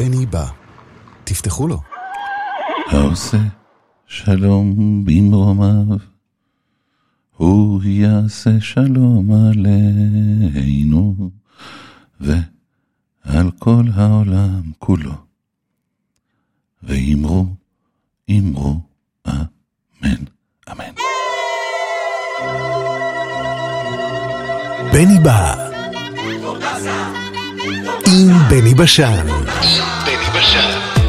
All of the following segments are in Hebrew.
בני בא. תפתחו לו. העושה שלום במרומיו, הוא יעשה שלום עלינו ועל כל העולם כולו. ואמרו, אמרו, אמן, אמן. בני בא. עם בני בשן. בני בשן.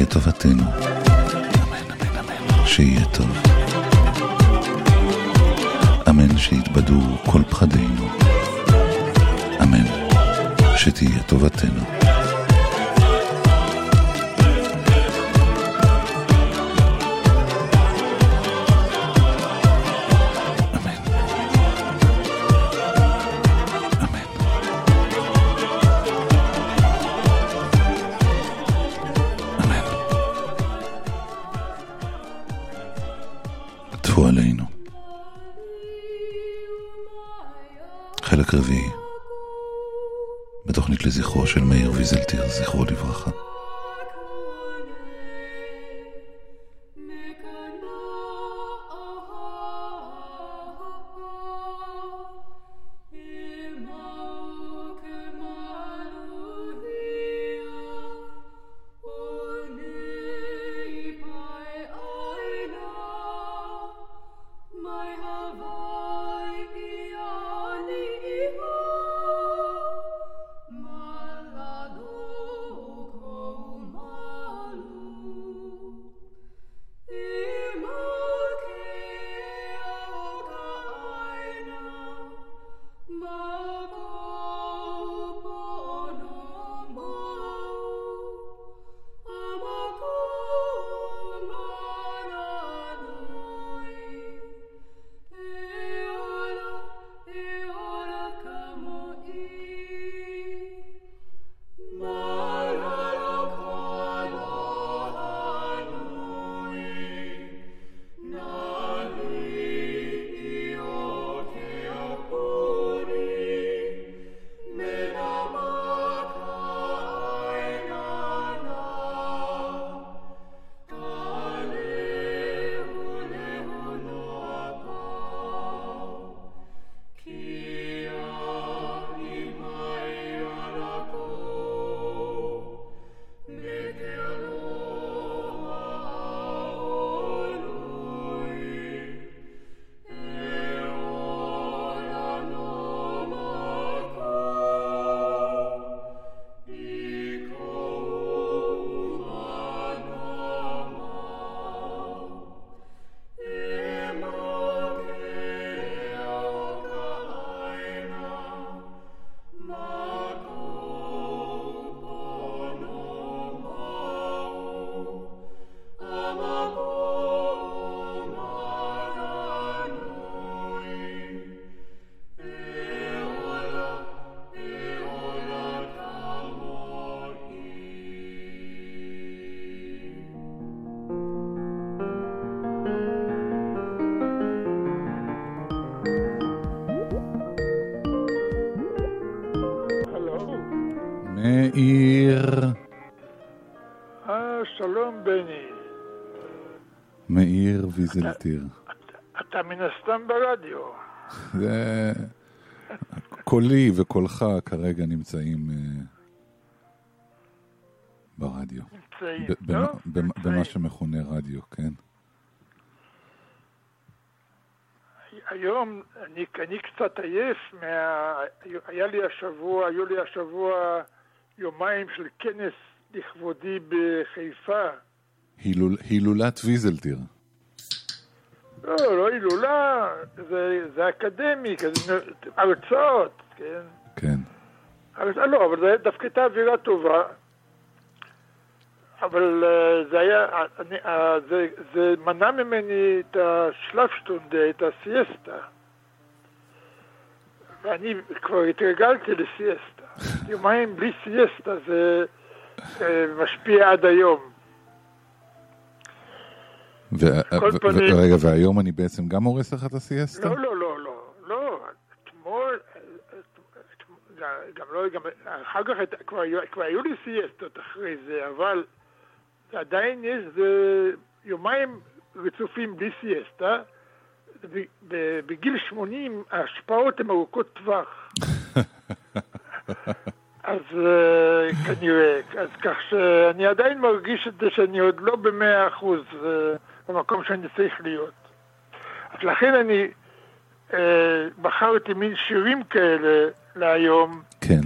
שתהיה טובתנו, אמן, אמן, אמן. שיהיה טוב. אמן שיתבדו כל פחדינו, אמן. שתהיה טובתנו. חלק רביעי, בתוכנית לזכרו של מאיר ויזלטיר, זכרו לברכה. מאיר ויזלטיר. אתה מן הסתם ברדיו. זה... קולי וקולך כרגע נמצאים אה, ברדיו. נמצאים, ב- לא? במה שמכונה רדיו, כן? היום אני, אני קצת עייף מה... היה לי השבוע, היו לי השבוע יומיים של כנס לכבודי בחיפה. הילול- הילולת ויזלטיר. לא, לא הילולה, זה, זה אקדמי, כזה, הרצאות, כן? כן. הרצ... לא, אבל זה דווקא הייתה אווירה טובה. אבל אה, זה היה, אני, אה, זה, זה מנע ממני את השלפשטונדה, את הסיאסטה. ואני כבר התרגלתי לסיאסטה. יומיים בלי סיאסטה זה אה, משפיע עד היום. רגע, והיום אני בעצם גם הורס לך את הסיאסטה? לא, לא, לא, לא, לא, אתמול, גם לא, גם אחר כך כבר היו- כבר היו לי סיאסטות אחרי זה, אבל עדיין יש זה יומיים רצופים בלי סיאסטה. בגיל 80 ההשפעות הן ארוכות טווח. אז אה, כנראה, אז כך שאני עדיין מרגיש את זה שאני עוד לא במאה אחוז אה, במקום שאני צריך להיות. אז לכן אני אה, בחרתי מין שירים כאלה להיום, כן.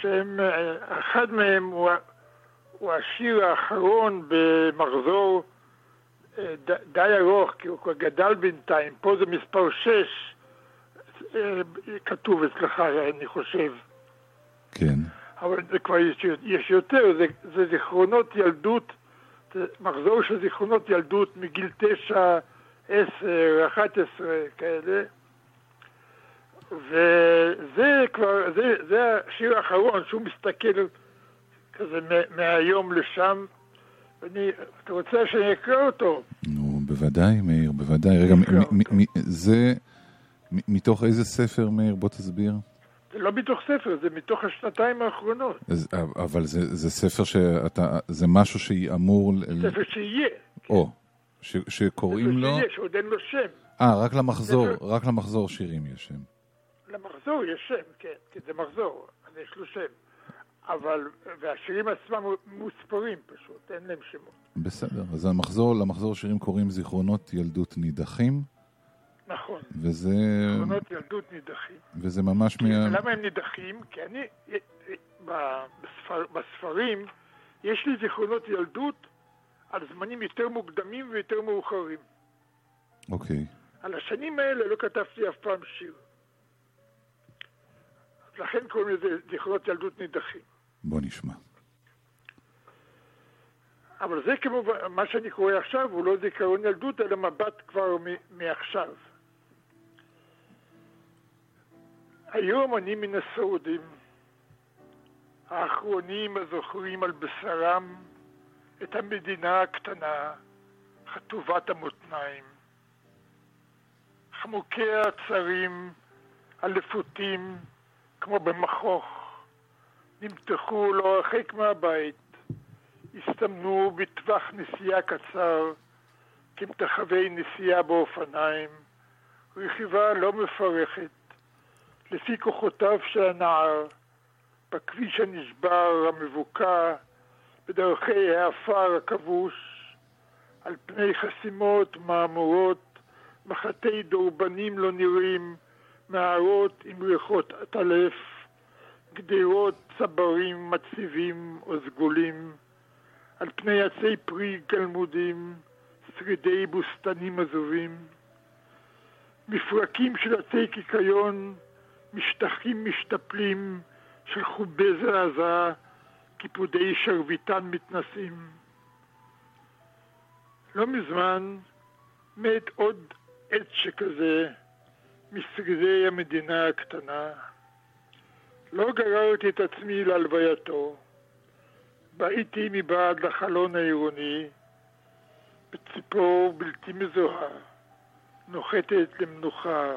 שהם, אה, אחד מהם הוא, הוא השיר האחרון במחזור אה, ד- די ארוך, כי הוא כבר גדל בינתיים, פה זה מספר 6, כתוב אצלך, אני חושב. כן. אבל זה כבר יש, יש יותר, זה, זה זיכרונות ילדות, מחזור של זיכרונות ילדות מגיל תשע, עשר, אחת עשרה כאלה. וזה כבר, זה, זה השיר האחרון שהוא מסתכל כזה מה- מהיום לשם. ואני, אתה רוצה שאני אקרא אותו? נו, בוודאי, מאיר, בוודאי. רגע, מ- מ- מ- זה... מתוך איזה ספר, מאיר? בוא תסביר. לא מתוך ספר, זה מתוך השנתיים האחרונות. אז- אבל זה, זה ספר שאתה... זה משהו שאמור... ספר שיהיה. או, ש, שקוראים ספר לו... שיהיה, שעוד אין לו שם. אה, רק למחזור, ספר- רק למחזור שירים יש שם. למחזור יש שם, כן, כי זה מחזור, אז יש לו שם. אבל, והשירים עצמם מוספרים פשוט, אין להם שמות. בסדר, אז המחזור, למחזור שירים קוראים זיכרונות ילדות נידחים, נכון, וזה, זיכרונות ילדות נידחים. וזה ממש מה... למה הם נידחים? כי אני, בספר, בספרים, יש לי זיכרונות ילדות על זמנים יותר מוקדמים ויותר מאוחרים. אוקיי, על השנים האלה לא כתבתי אף פעם שיר. לכן קוראים לזה זיכרונות ילדות נידחים. בוא נשמע. אבל זה כמובן, מה שאני קורא עכשיו הוא לא זיכרון ילדות, אלא מבט כבר מ- מעכשיו. היום אני מן השורדים, האחרונים הזוכרים על בשרם את המדינה הקטנה, חטובת המותניים. חמוקי הצרים, הלפותים, כמו במכוך, נמתחו לא הרחק מהבית, הסתמנו בטווח נסיעה קצר, כמתחווי נסיעה באופניים, רכיבה לא מפרכת, לפי כוחותיו של הנער, בכביש הנשבר, המבוקע, בדרכי העפר הכבוש, על פני חסימות, מהמורות, מחטי דורבנים לא נראים, מערות עם ריחות עטלף, גדרות, צברים, מציבים או סגולים, על פני עצי פרי גלמודים, שרידי בוסתנים עזובים, מפרקים של עצי קיקיון, משטחים משתפלים של חובי זעזע, קיפודי שרביטן מתנסים. לא מזמן מת עוד עץ שכזה משרידי המדינה הקטנה. לא גררתי את עצמי להלווייתו. באיתי מבעד לחלון העירוני, בציפור בלתי מזוהה, נוחתת למנוחה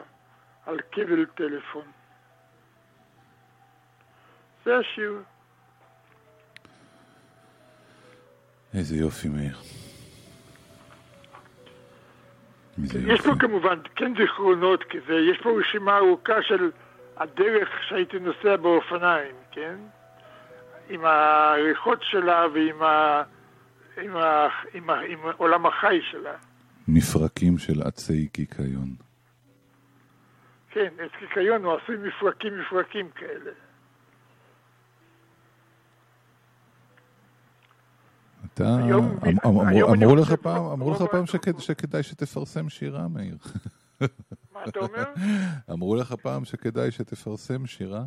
על כבל טלפון. זה השיר. איזה יופי, מאיר. יש יופי. פה כמובן כן זיכרונות, כי זה, יש פה רשימה ארוכה של הדרך שהייתי נוסע באופניים, כן? עם הריחות שלה ועם ה... עם, ה... עם, ה... עם עולם החי שלה. מפרקים של עצי קיקיון. כן, את קיקיון הוא עשוי מפרקים מפרקים כאלה. אתה, היום- אמ- אמ- אמרו- היום אני אמרו לך פעם, אמרו לך פעם שכד- שכדאי שתפרסם שירה, מאיר. מה אתה אומר? אמרו לך פעם שכדאי שתפרסם שירה?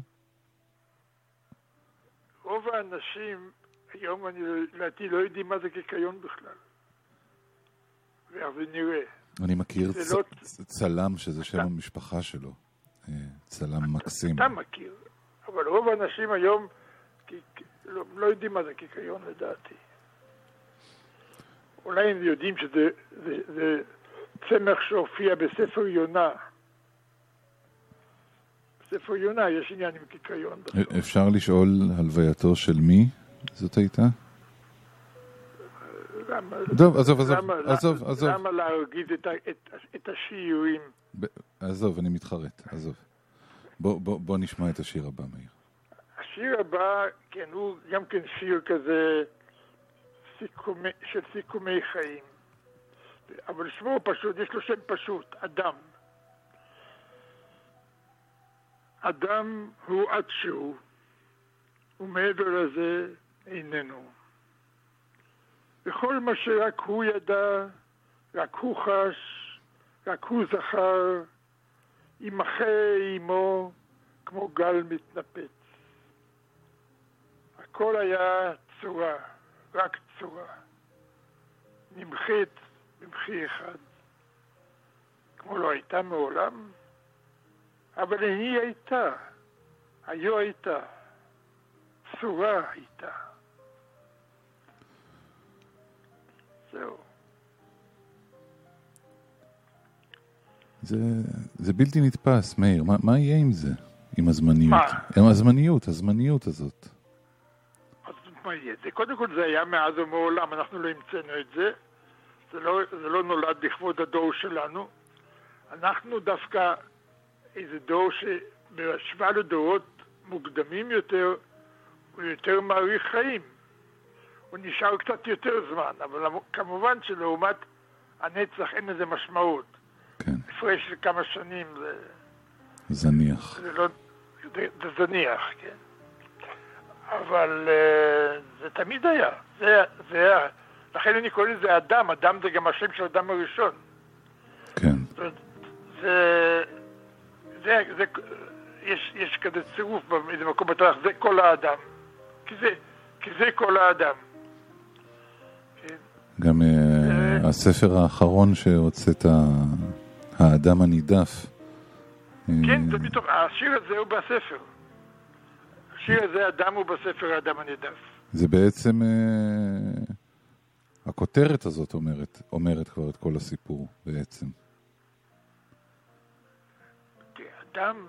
רוב האנשים היום אני לדעתי לא יודעים מה זה קיקיון בכלל. זה נראה. אני מכיר צ- לא- צלם שזה שם המשפחה שלו. אה, צלם מקסים. אתה מכיר, אבל רוב האנשים היום לא, לא יודעים מה זה קיקיון לדעתי. אולי הם יודעים שזה זה, זה צמח שהופיע בספר יונה. בספר יונה יש עניין עם קיקיון. אפשר לשאול הלווייתו של מי זאת הייתה? למה, טוב, עזוב, עזוב, למה, עזוב, עזוב. למה להרגיז את, את, את השיעורים? ב- עזוב, אני מתחרט, עזוב. בוא, בוא, בוא נשמע את השיר הבא, מאיר. השיר הבא, כן, הוא גם כן שיר כזה סיכומי, של סיכומי חיים. אבל שמו פשוט, יש לו שם פשוט, אדם. אדם הוא עד שהוא, ומעבר לזה איננו. וכל מה שרק הוא ידע, רק הוא חש, רק הוא זכר, ימחה עמו כמו גל מתנפץ. הכל היה צורה, רק צורה. נמחית במחי אחד. כמו לא הייתה מעולם, אבל היא הייתה, היו הייתה, צורה הייתה. זהו. זה, זה בלתי נתפס, מאיר. מה, מה יהיה עם זה? עם הזמניות? מה? עם הזמניות, הזמניות הזאת. יהיה? זה קודם כל זה היה מאז ומעולם, אנחנו לא המצאנו את זה. זה לא, זה לא נולד לכבוד הדור שלנו. אנחנו דווקא איזה דור שבהשוואה לדורות מוקדמים יותר, הוא יותר מאריך חיים. הוא נשאר קצת יותר זמן, אבל כמובן שלעומת הנצח אין לזה משמעות. כן, הפרש של כמה שנים זה... זניח. זה לא... זה, זה זניח, כן. אבל אה, זה תמיד היה. זה, זה היה. לכן אני קורא לזה אדם, אדם זה גם השם של אדם הראשון. כן, אומרת, זה... זה, זה, יש, יש כזה צירוף באיזה מקום בתנ"ך, זה כל האדם. כי זה, כי זה כל האדם. כן. גם אה, הספר האחרון שהוצאת, האדם הנידף. אה, כן, זה מתוך, השיר הזה הוא בספר. השיר הזה, אדם הוא בספר האדם הנידף. זה בעצם, אה, הכותרת הזאת אומרת, אומרת כבר את כל הסיפור בעצם. אדם,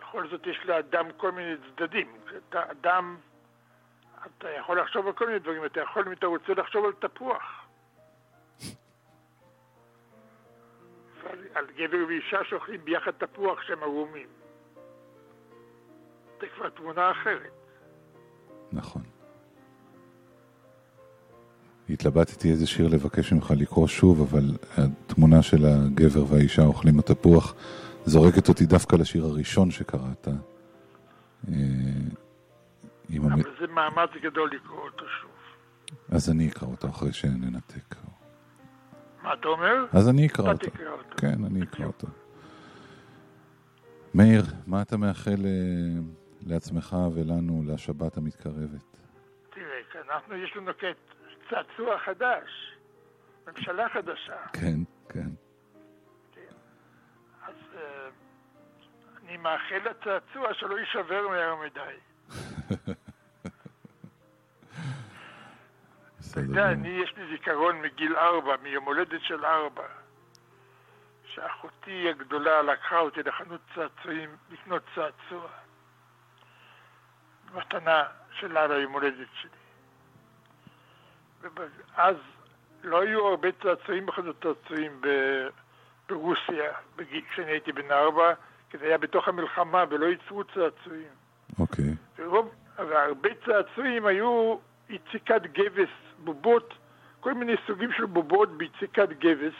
בכל זאת יש לאדם כל מיני צדדים. אתה אדם, אתה יכול לחשוב על כל מיני דברים. אתה יכול, אם אתה רוצה, לחשוב על תפוח. על, על גבר ואישה שאוכלים ביחד תפוח שהם ערומים. זה כבר תמונה אחרת. נכון. התלבטתי איזה שיר לבקש ממך לקרוא שוב, אבל התמונה של הגבר והאישה אוכלים התפוח זורקת אותי דווקא לשיר הראשון שקראת. אה, עם המ... אבל זה מאמץ גדול לקרוא אותו שוב. אז אני אקרא אותו אחרי שננתק. מה אתה אומר? אז אני אקרא אותו. תקרא אותו. כן, אני אקרא אותו. מאיר, מה אתה מאחל אה, לעצמך ולנו לשבת המתקרבת? תראה, כאן אנחנו, יש לנו צעצוע חדש, ממשלה חדשה. כן, כן. אז אה, אני מאחל לצעצוע שלא יישבר מהר מדי. אתה. יודע. אני, יש לי זיכרון מגיל ארבע, מיום הולדת של ארבע, שאחותי הגדולה לקחה אותי לחנות צעצועים לקנות צעצוע. מתנה שלה ליום הולדת שלי. ואז לא היו הרבה צעצועים בחנות צעצועים ברוסיה, כשאני הייתי בן ארבע, כי זה היה בתוך המלחמה ולא ייצרו צעצועים. אוקיי, ורוב, והרבה צעצועים היו יציקת גבס, בובות, כל מיני סוגים של בובות ביציקת גבס,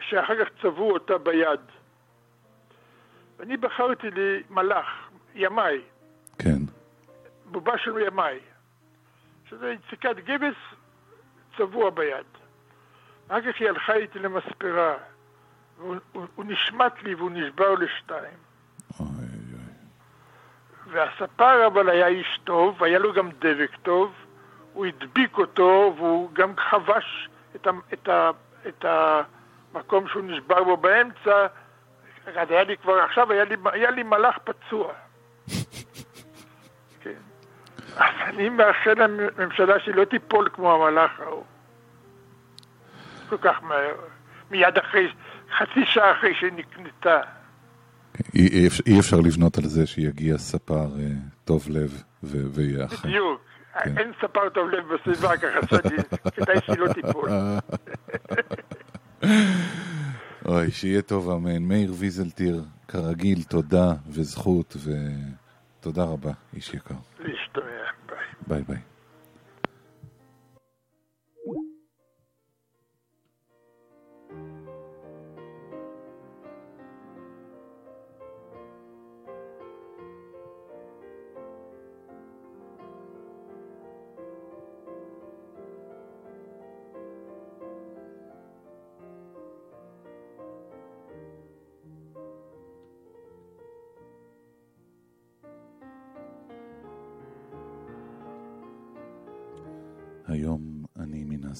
שאחר כך צבעו אותה ביד. ואני בחרתי לי מלאך, ימאי, כן. בובה של ימאי, שזה יציקת גבס צבוע ביד. אחר כך היא הלכה איתי למספרה, והוא הוא, הוא נשמט לי והוא נשבר לשתיים. אוי, אוי. והספר אבל היה איש טוב, והיה לו גם דבק טוב, הוא הדביק אותו, והוא גם חבש את, ה, את, ה, את המקום שהוא נשבר בו באמצע. היה לי כבר, עכשיו היה לי, היה לי מלאך פצוע. אז אני מאחל לממשלה שהיא לא תיפול כמו המלאך ההוא. כל כך מהר. מיד אחרי, חצי שעה אחרי שנקנתה. אי, אי אפשר לבנות על זה שיגיע ספר אה, טוב לב ויהיה אחר. בדיוק. כן. אין ספר טוב לב בסביבה ככה שאני, כדאי שהיא לא תיפול. אוי, שיהיה טוב, אמן. מאיר ויזלטיר, כרגיל, תודה וזכות, ותודה רבה, איש יקר. להשתמע, ביי. ביי ביי.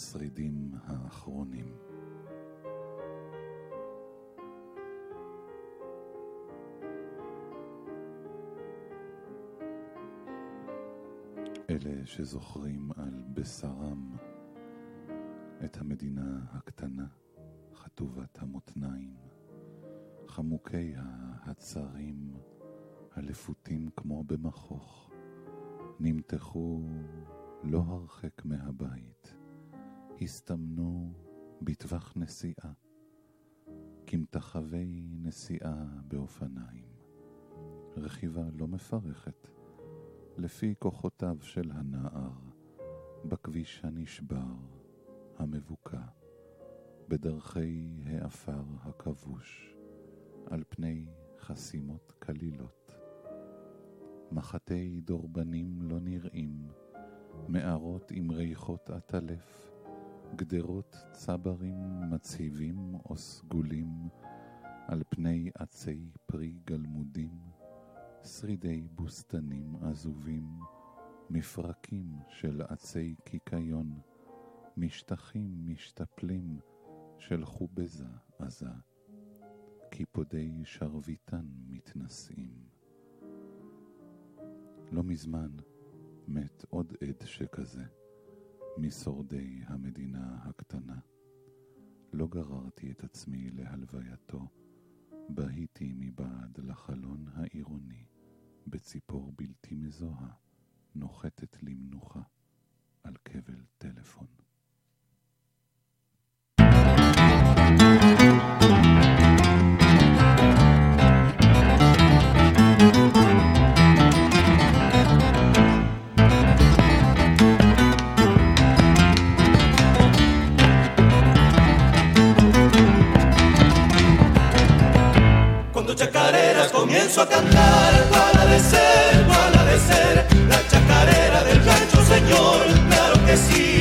השרידים האחרונים. אלה שזוכרים על בשרם את המדינה הקטנה, חטובת המותניים, חמוקי העצרים, הלפותים כמו במכוך, נמתחו לא הרחק מהבית, הסתמנו בטווח נסיעה, כמתחווי נסיעה באופניים. רכיבה לא מפרכת, לפי כוחותיו של הנער, בכביש הנשבר, המבוקע, בדרכי העפר הכבוש, על פני חסימות קלילות. מחטי דורבנים לא נראים, מערות עם ריחות עטלף, גדרות צברים מציבים או סגולים, על פני עצי פרי גלמודים, שרידי בוסתנים עזובים, מפרקים של עצי קיקיון, משטחים משתפלים של חובזה עזה, קיפודי שרביטן מתנשאים. לא מזמן, מת עוד עד שכזה, משורדי המדינה הקטנה. לא גררתי את עצמי להלווייתו, בהיתי מבעד לחלון העירוני, בציפור בלתי מזוהה, נוחתת למנוחה על כבל טלפון. Comienzo a cantar, cuál de ser, de ser, la chacarera del rancho señor, claro que sí,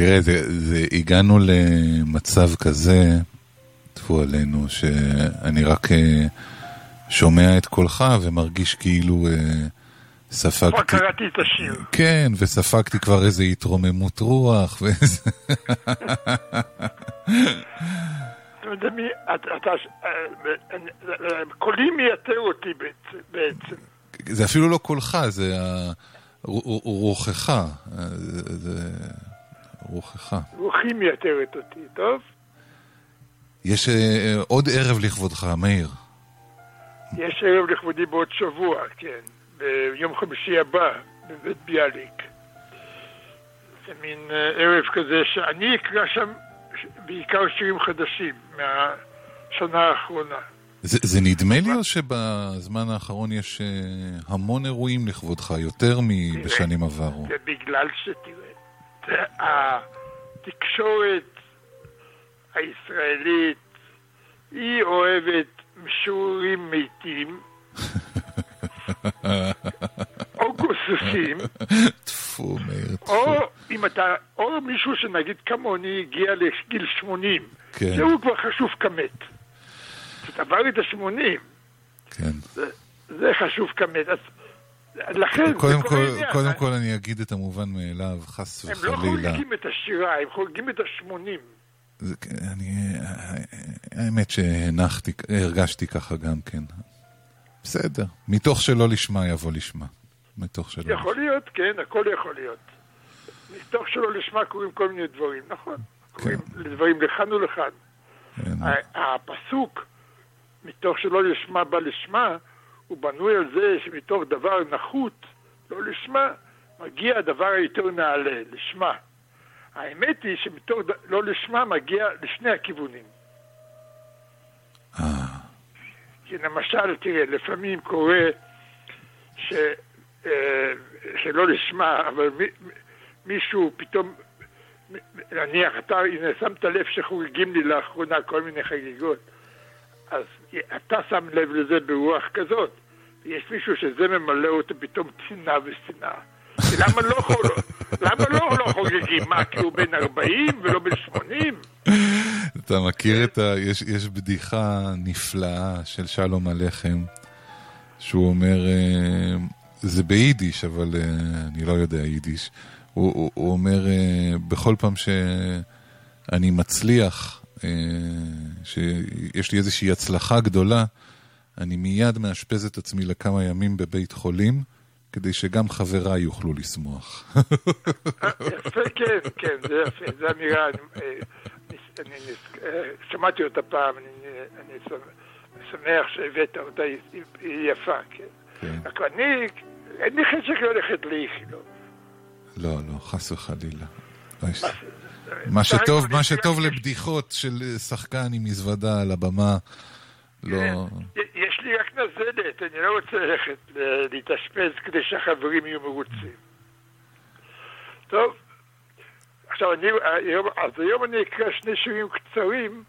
תראה, זה, זה, הגענו למצב כזה, טפו עלינו, שאני רק אה, שומע את קולך ומרגיש כאילו אה, כבר ספגתי... קראתי את השיר. כן, וספגתי כבר איזו התרוממות רוח, ואיזה... אה, קולי מייתר אותי בעצם-. זה אפילו לא קולך, זה רוחך. זה רוחך. רוחי מייתרת אותי, טוב? יש אה, עוד ערב לכבודך, מאיר. יש ערב לכבודי בעוד שבוע, כן, ביום חמישי הבא, בבית ביאליק. זה מין אה, ערב כזה שאני אקרא שם בעיקר שירים חדשים מהשנה האחרונה. זה, זה נדמה לי או שבזמן האחרון יש אה, המון אירועים לכבודך, יותר מבשנים עברו. זה בגלל שתראה, התקשורת הישראלית, היא אוהבת משוררים מתים, או גוססים, טפו, מאיר, טפו. או אם אתה, או מישהו שנגיד כמוני הגיע לגיל 80, כן. זהו כבר חשוב כמת. כשאתה עבר את ה-80, כן. זה חשוב כמת. אז לכן, קודם כל, עניין. קודם כל אני אגיד את המובן מאליו, חס הם לא וחלילה. חוגגים את השירה, הם חוגגים את ה-80. זה- אני, האמת שהנחתי, הרגשתי ככה גם כן. בסדר, מתוך שלא לשמה יבוא לשמה. מתוך שלא יכול להיות, כן, הכל יכול להיות. מתוך שלא לשמה קורים כל מיני דברים, נכון. קורים דברים לכאן ולכאן. כן. הפסוק, מתוך שלא לשמה בא לשמה, הוא בנוי על זה שמתוך דבר נחות, לא לשמה, מגיע הדבר היותר נעלה, לשמה. האמת היא שמתוך ד- לא לשמה מגיע לשני הכיוונים. אה, כי למשל, תראה, לפעמים קורה ש, אה, שלא לשמה, אבל מי, מישהו פתאום, נניח, אתה, הנה, שמת לב שחוגגים לי לאחרונה כל מיני חגיגות, אז אתה שם לב לזה ברוח כזאת, ויש מישהו שזה ממלא אותו פתאום טינה ושנאה. למה לא, למה לא, לא חוגגים? מה, כי הוא בן 40 ולא בן 80? אתה מכיר את ה... יש, יש בדיחה נפלאה של שלום הלחם, שהוא אומר, אה, זה ביידיש, אבל אה, אני לא יודע יידיש. הוא, הוא, הוא אומר, אה, בכל פעם שאני מצליח, שיש לי איזושהי הצלחה גדולה, אני מיד מאשפז את עצמי לכמה ימים בבית חולים, כדי שגם חבריי יוכלו לשמוח. יפה, כן, כן, זה יפה, זו אמירה, אני, אה, אה, שמעתי אותה פעם, אני, שמח- שהבאת אותה, היא, יפה, כן. כן. רק אני, אין לי חשק ללכת לאיכילוב. לא, לא, חס וחלילה. אוי, מה שטוב, מה שטוב לבדיחות של אה, שחקן עם מזוודה על הבמה, לא... כן, יש לי רק נזלת, אני לא רוצה ללכת ל- להתאשפז כדי שהחברים יהיו מרוצים. טוב, עכשיו אני, היום, אז היום אני אקרא שני שירים קצרים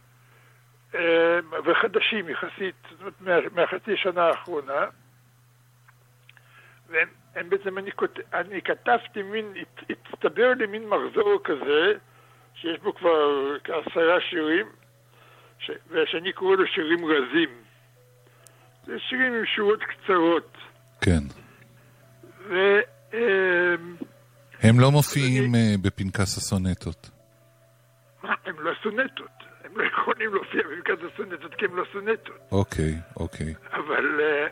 אה, וחדשים יחסית, זאת אומרת מה- מהחצי שנה האחרונה. והם הם בעצם, אני, אני כתבתי מין, הצטבר לי מין מחזור כזה, שיש בו כבר כעשרה שירים, ש... ושאני קורא לו שירים רזים. זה שירים עם שורות קצרות. כן. ו... אמ, הם לא מופיעים אה, בפנקס הסונטות. מה, הם לא סונטות. הם לא יכולים להופיע במרכז הסונטות כי הם לא סונטות. אוקיי, אוקיי. אבל, אה,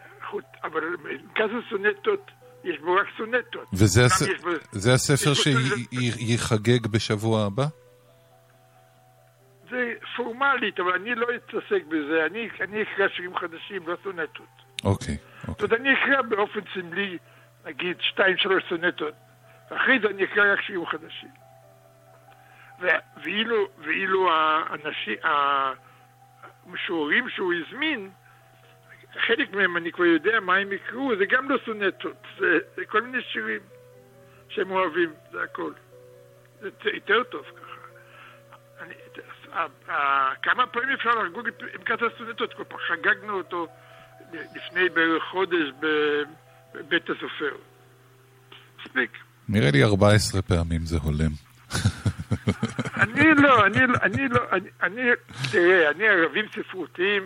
אבל במרכז הסונטות יש בו רק סונטות. וזה הס... בו- הספר סונטות- שיחגג בשבוע הבא? זה פורמלית, אבל אני לא אתעסק בזה. אני, אני אקרא שירים חדשים, לא סונטות. אוקיי, זאת אוקיי. אומרת, אני אקרא באופן סמלי, נגיד, שתיים, שלוש סונטות ואחרי זה אני אקרא רק שירים חדשים. ו- ואילו, ואילו האנשים, המשוררים שהוא הזמין, חלק מהם אני כבר יודע מה הם יקראו, זה גם לא סונטות, זה, זה כל מיני שירים שהם אוהבים, זה הכל. זה יותר טוב ככה. אני, כמה פעמים אפשר לחגוג את פנקס הסטודנטות? כל פעם חגגנו אותו לפני בערך חודש בבית הסופר. מספיק. נראה לי 14 פעמים זה הולם. אני לא, אני לא, אני לא, אני, אני, תראה, אני ערבים ספרותיים,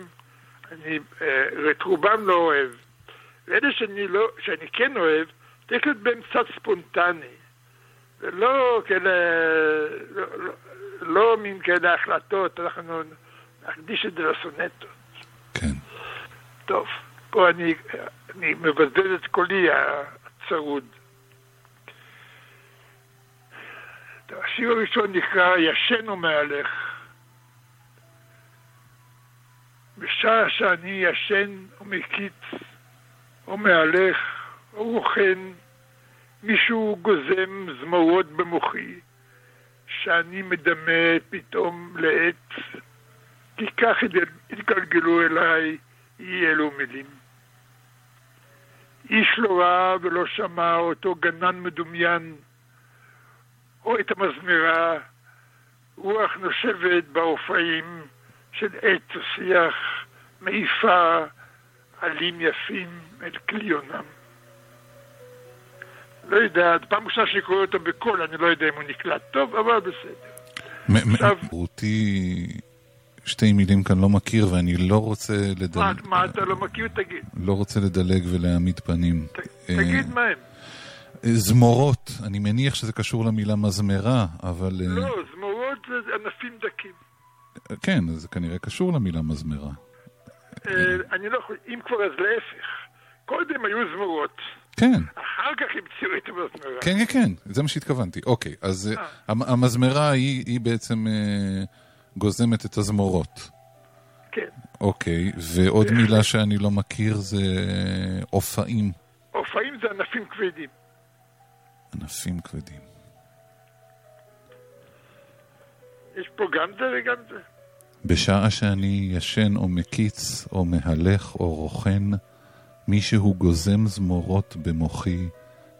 אני אה, את רובם לא אוהב. ואלה שאני לא, שאני כן אוהב, צריך להיות בהם קצת ספונטני. ולא כאלה, לא, לא, לא מין כאלה החלטות, אנחנו נקדיש את זה לסונטות. כן. טוב, פה אני, אני מבזבז את קולי הצרוד. השיר הראשון נקרא ישן ומהלך. בשעה שאני ישן ומקיץ או מהלך או רוכן, מישהו גוזם זמורות במוחי. שאני מדמה פתאום לעץ, כי כך התגלגלו אליי אי אלו מילים. איש לא ראה ולא שמע אותו גנן מדומיין, או את המזמרה, רוח נושבת באופאים של עץ ושיח, מעיפה עלים יפים אל כליונם. לא יודע, פעם ראשונה שאני קורא אותו בקול, אני לא יודע אם הוא נקלט טוב, אבל בסדר. עכשיו... אותי שתי מילים כאן לא מכיר, ואני לא רוצה לדלג... מה אתה לא מכיר? תגיד. לא רוצה לדלג ולהעמיד פנים. תגיד מה הם. זמורות, אני מניח שזה קשור למילה מזמרה, אבל... לא, זמורות זה ענפים דקים. כן, זה כנראה קשור למילה מזמרה. אני לא יכול, אם כבר אז להפך. קודם היו זמורות. כן. אחר כך המציאו את המזמרה. כן, כן, כן, זה מה שהתכוונתי. אוקיי, אז אה. המזמרה היא, היא בעצם אה, גוזמת את הזמורות. כן. אוקיי, ועוד מילה שאני לא מכיר זה אופאים. אופאים זה ענפים כבדים. ענפים כבדים. יש פה גם זה וגם זה. בשעה שאני ישן או מקיץ או מהלך או רוכן, מישהו גוזם זמורות במוחי,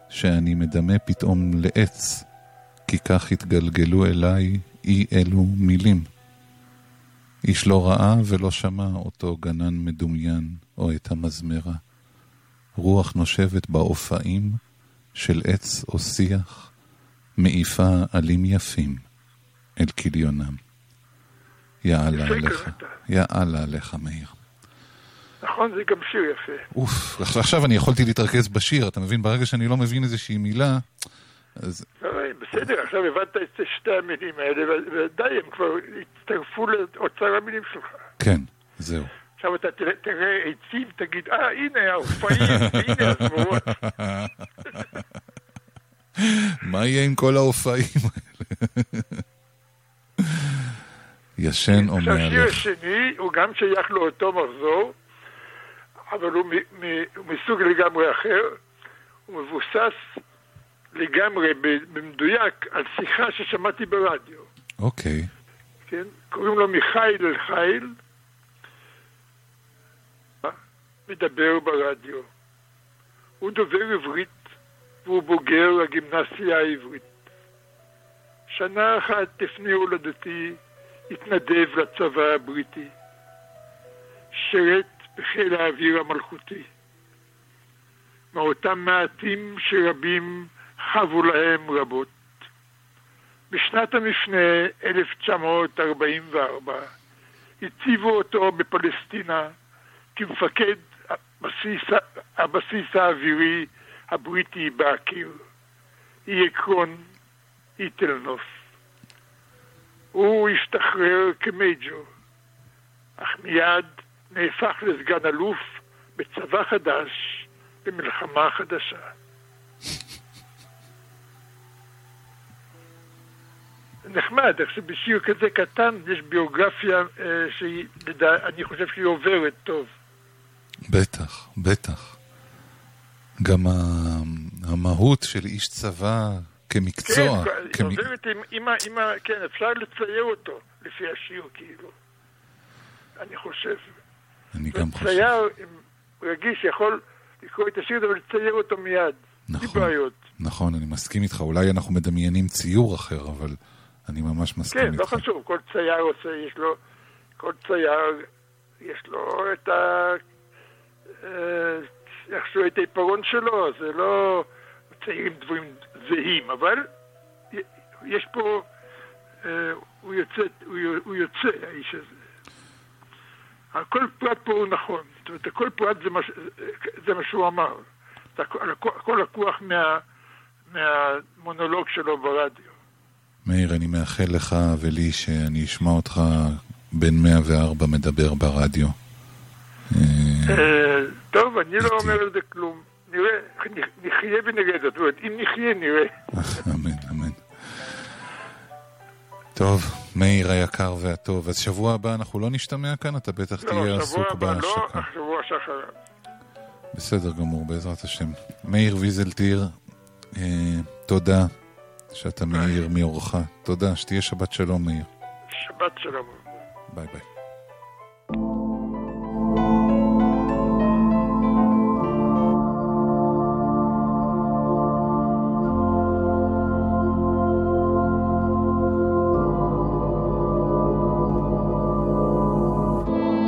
שאני מדמה פתאום לעץ, כי כך התגלגלו אליי אי אלו מילים. איש לא ראה ולא שמע אותו גנן מדומיין, או את המזמרה. רוח נושבת באופאים של עץ או שיח, מעיפה עלים יפים אל כליונם. יאללה עליך, יאללה עליך מאיר. נכון, זה גם שיר יפה. אוף, עכשיו אני יכולתי להתרכז בשיר, אתה מבין? ברגע שאני לא מבין איזושהי מילה, אז... לא, בסדר, עכשיו הבנת את שתי המילים האלה, ודי, הם כבר הצטרפו לאוצר המילים שלך. כן, זהו. עכשיו אתה תראה עצים, תגיד, אה, הנה האופאים, הנה הזמורות. מה יהיה עם כל האופאים האלה? ישן או מהלך. עכשיו, שיר השני הוא גם שייך לאותו מחזור. אבל הוא מסוג לגמרי אחר, הוא מבוסס לגמרי, במדויק, על שיחה ששמעתי ברדיו. אוקיי. Okay. כן? קוראים לו מיכאל אלחיל, מדבר ברדיו. הוא דובר עברית והוא בוגר הגימנסיה העברית. שנה אחת לפני הולדתי התנדב לצבא הבריטי. שירת בחיל האוויר המלכותי. מאותם מעטים שרבים חבו להם רבות. בשנת המפנה 1944 הציבו אותו בפלסטינה כמפקד הבסיס, הבסיס האווירי הבריטי באקיר, אי עקרון, אי תל נוף. הוא השתחרר כמייג'ור, אך מיד נהפך לסגן אלוף בצבא חדש במלחמה חדשה. נחמד, איך שבשיר כזה קטן יש ביוגרפיה אה, שאני חושב שהיא עוברת טוב. בטח, בטח. גם המהות של איש צבא כמקצוע. כן, כמ... עוזרת עם, עם, עם, ה- כן, אפשר לצייר אותו לפי השיר, כאילו. אני חושב. אני גם חושב. צייר, ירגיש שיכול לקרוא את השיר הזה ולצייר אותו מיד. נכון. נכון, אני מסכים איתך. אולי אנחנו מדמיינים ציור אחר, אבל אני ממש מסכים כן, איתך. לא חשוב, כל צייר עושה, יש לו, כל צייר, יש לו את ה... אה, איכשהו את העיפרון שלו, זה לא ציירים דברים זהים, אבל יש פה, אה, הוא יוצא, הוא יוצא, האיש הזה. כל פרט פה הוא נכון, זאת אומרת, כל פרט זה מה, זה מה שהוא אמר. הכל- לקוח מה, מהמונולוג שלו ברדיו. מאיר, אני מאחל לך ולי שאני אשמע אותך בן 104 מדבר ברדיו. אה, אה, טוב, אני לא. אומר על זה כלום. נראה, נחיה ונראה זאת אם נחיה נראה. אמן, אמן. טוב, מאיר היקר והטוב, אז שבוע הבא אנחנו לא נשתמע כאן? אתה בטח תהיה לא, שבוע עסוק לא, בהשקה. שבוע שאחריו. בסדר גמור, בעזרת השם. מאיר ויזלטיר, אה, תודה שאתה מאיר מאורך. תודה, שתהיה שבת שלום, מאיר. שבת שלום. ביי ביי.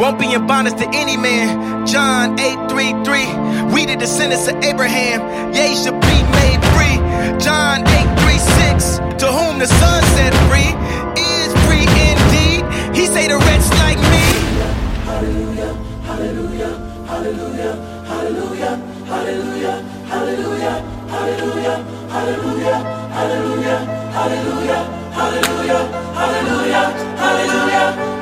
Won't be in bondage to any man. John 8:33. We the descendants of Abraham. Ye should be made free. John 8:36. To whom the Son set free is free indeed. He say the wretch like me.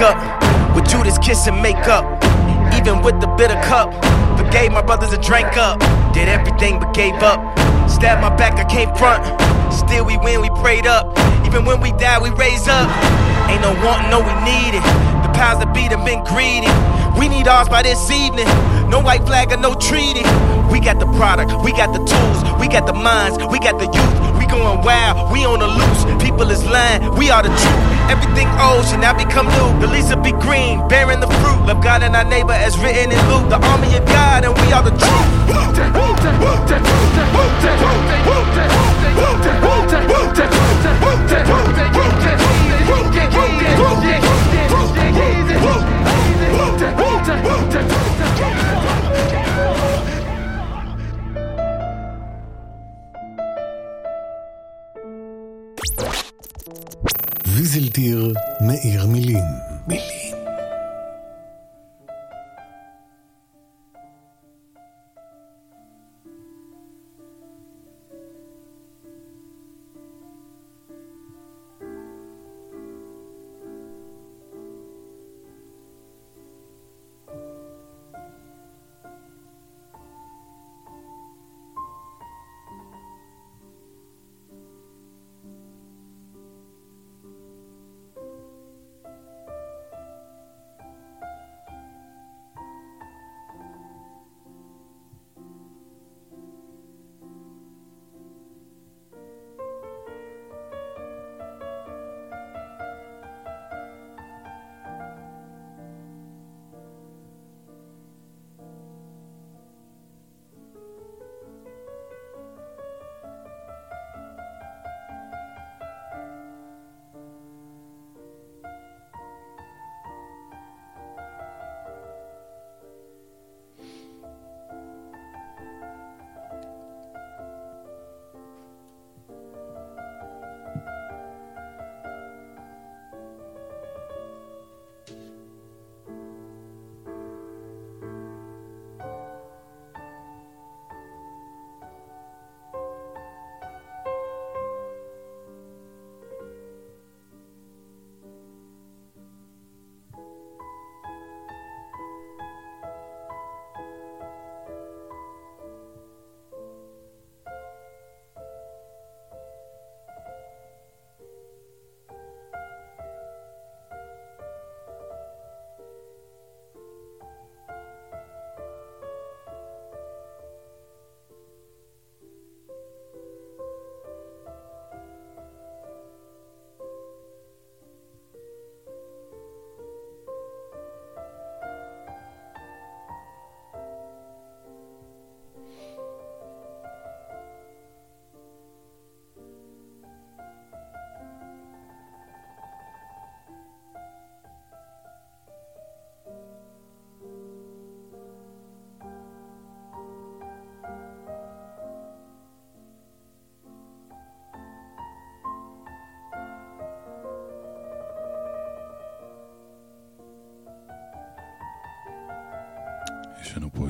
Up with Judas kiss and makeup. Even with the bitter cup, forgave my brothers and drank up. Did everything but gave up. Stabbed my back, I came front. Still we win, we prayed up. Even when we die, we raise up. Ain't no wanting, no we need it. The powers that be them been greedy. We need ours by this evening. No white flag or no treaty. We got the product, we got the tools, we got the minds, we got the youth. We going wild, we on the loose. People is lying, we are the truth. Everything old should now become new. The leaves will be green, bearing the fruit. Love God and our neighbor as written in Luke. The army of God, and we are the truth. ויזלטיר מאיר מילים. מילים.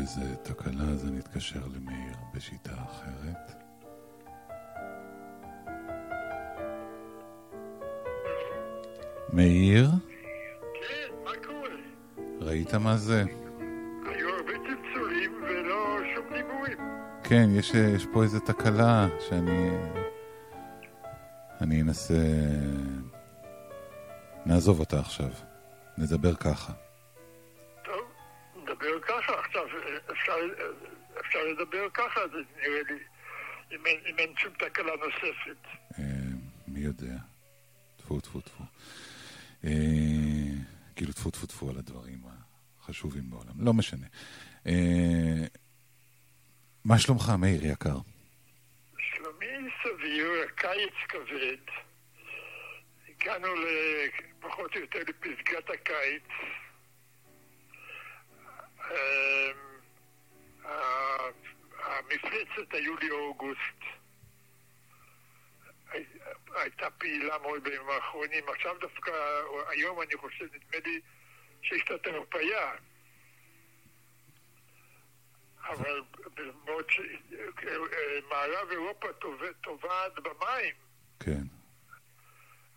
איזה תקלה, אז אני אתקשר למאיר בשיטה אחרת. מאיר, כן, מה קורה? ראית מה זה? היו הרבה צלצולים ולא שום דיבורים. כן, יש, יש פה איזה תקלה שאני... אני אנסה... נעזוב אותה עכשיו. נדבר ככה. אפשר, אפשר לדבר ככה, זה נראה לי, אם אין, אם אין שום תקלה נוספת. אה, מי יודע? טפו, טפו, טפו. אה, כאילו טפו, טפו, טפו על הדברים החשובים בעולם. לא משנה. אה, מה שלומך, מאיר יקר? שלומי סביר, קיץ כבד. הגענו פחות או יותר לפסגת הקיץ. המפלצת היולי-אוגוסט הי- הייתה פעילה מאוד בימים האחרונים. עכשיו דווקא, היום אני חושב, נדמה לי שיש קצת הרפאיה. אבל בעוד שמערב אירופה טוב- טובעת במים, כן.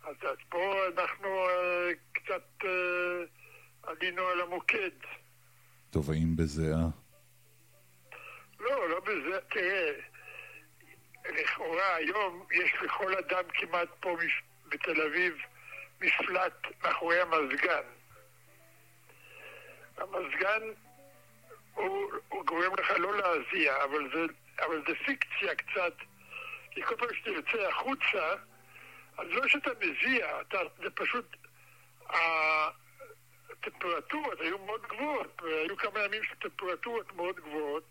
אז פה אנחנו אה, קצת אה, עלינו על המוקד. טובעים בזיעה. לא, לא בזה, תראה, לכאורה היום יש לכל אדם כמעט פה מש- בתל אביב מפלט מאחורי המזגן. המזגן הוא, הוא גורם לך לא להזיע, אבל זה, אבל זה פיקציה קצת, כי כל פעם שתרצה החוצה, אז לא שאתה מזיע, אתה, זה פשוט, הטמפרטורות היו מאוד גבוהות, היו כמה ימים של טמפרטורות מאוד גבוהות,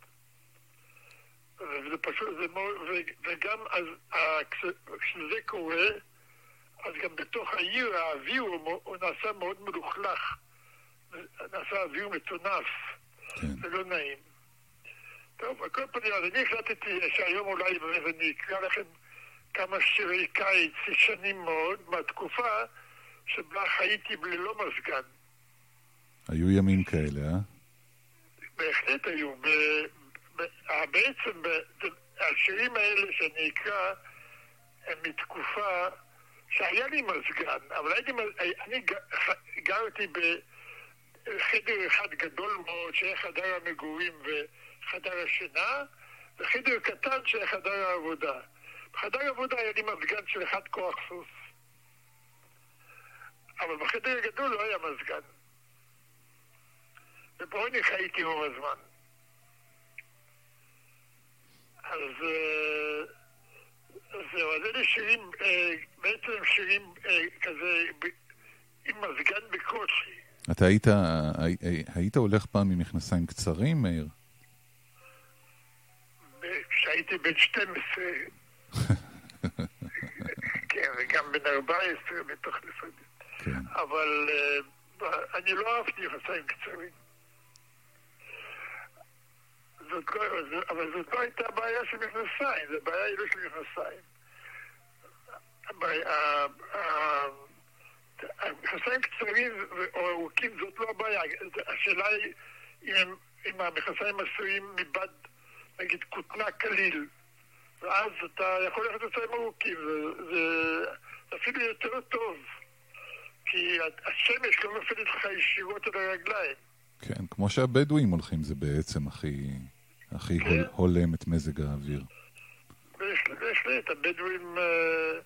וזה פשוט, זה מאוד, ו- וגם אז, ה- כש- כשזה קורה, אז גם בתוך העיר האוויר הוא, הוא נעשה מאוד מלוכלך, נעשה אוויר מטונף, כן. זה לא נעים. טוב, על כל פנים, אז אני החלטתי שהיום אולי באמת אני אקרא לכם כמה שירי קיץ ישנים מאוד, מהתקופה שבה חייתי ללא מזגן. היו ימים כאלה, אה? בהחלט היו. אה, בעצם השירים האלה שאני אקרא הם מתקופה שהיה לי מזגן, אבל הייתי, אני גרתי בחדר אחד גדול מאוד שהיה חדר המגורים וחדר השינה, וחדר קטן שהיה חדר העבודה. בחדר העבודה היה לי מזגן של אחד כוח סוס. אבל בחדר הגדול לא היה מזגן. ופה אני חייתי רוב הזמן. אז אה, זהו, אז אלה שירים, אה, בעצם שירים אה, כזה עם מזגן בקושי. אתה היית, הי- היית הולך פעם עם מכנסיים קצרים, מאיר? כשהייתי בן 12, כן, וגם בן 14 בתוך לפעמים. כן. אבל אני לא אהבתי מכנסיים קצרים. זאת אבל זאת לא הייתה בעיה של מכנסיים, זו בעיה לא של מכנסיים. המכנסיים קצרים או ארוכים זאת לא הבעיה. השאלה היא אם, המכנסיים עשויים מבד, נגיד, כותנה קליל. ואז אתה יכול ללכת לצבעים ארוכים, זה אפילו יותר טוב. כי השמש לא נופלת לך ישירות על הרגליים. כן, כמו שהבדואים הולכים, זה בעצם הכי, הכי הול, הולם את מזג האוויר. בהחלט, הבדואים אה,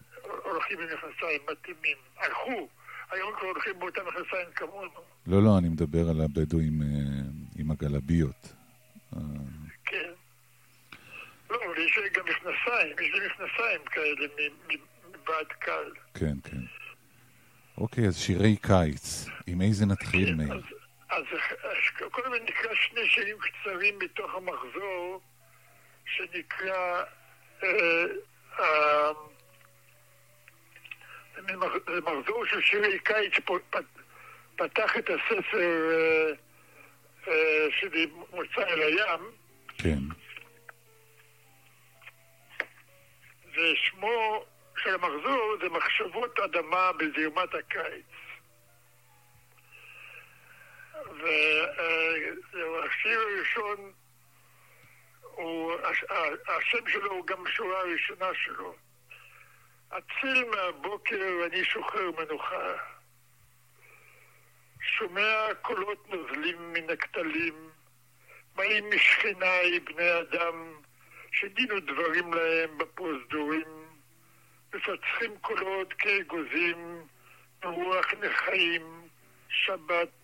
הולכים עם מכנסיים מתאימים. הלכו, היום כבר הולכים באותם מכנסיים כמונו. לא, לא, אני מדבר על הבדואים אה, עם הגלביות. אה, כן. לא, אבל יש גם מכנסיים, יש לי מכנסיים כאלה מבעד קל. כן, כן. אוקיי, אז שירי קיץ. עם איזה נתחיל, כן, מאיר? אז, קודם נקרא שני שירים קצרים מתוך המחזור, שנקרא... אה, אה, זה מח- זה מחזור של שירי קיץ, פתח את הספר אה, אה, שלי, מוצא אל הים, כן. ושמו של המחזור זה מחשבות אדמה בזיומת הקיץ. וזהו, השיר הראשון, הוא, השם שלו הוא גם השורה הראשונה שלו. אציל מהבוקר אני שוחר מנוחה. שומע קולות נוזלים מן הכתלים, באים משכניי בני אדם, שדין ודברים להם בפרוזדורים, מפצחים קולות כאגוזים, ברוח נחיים, שבת.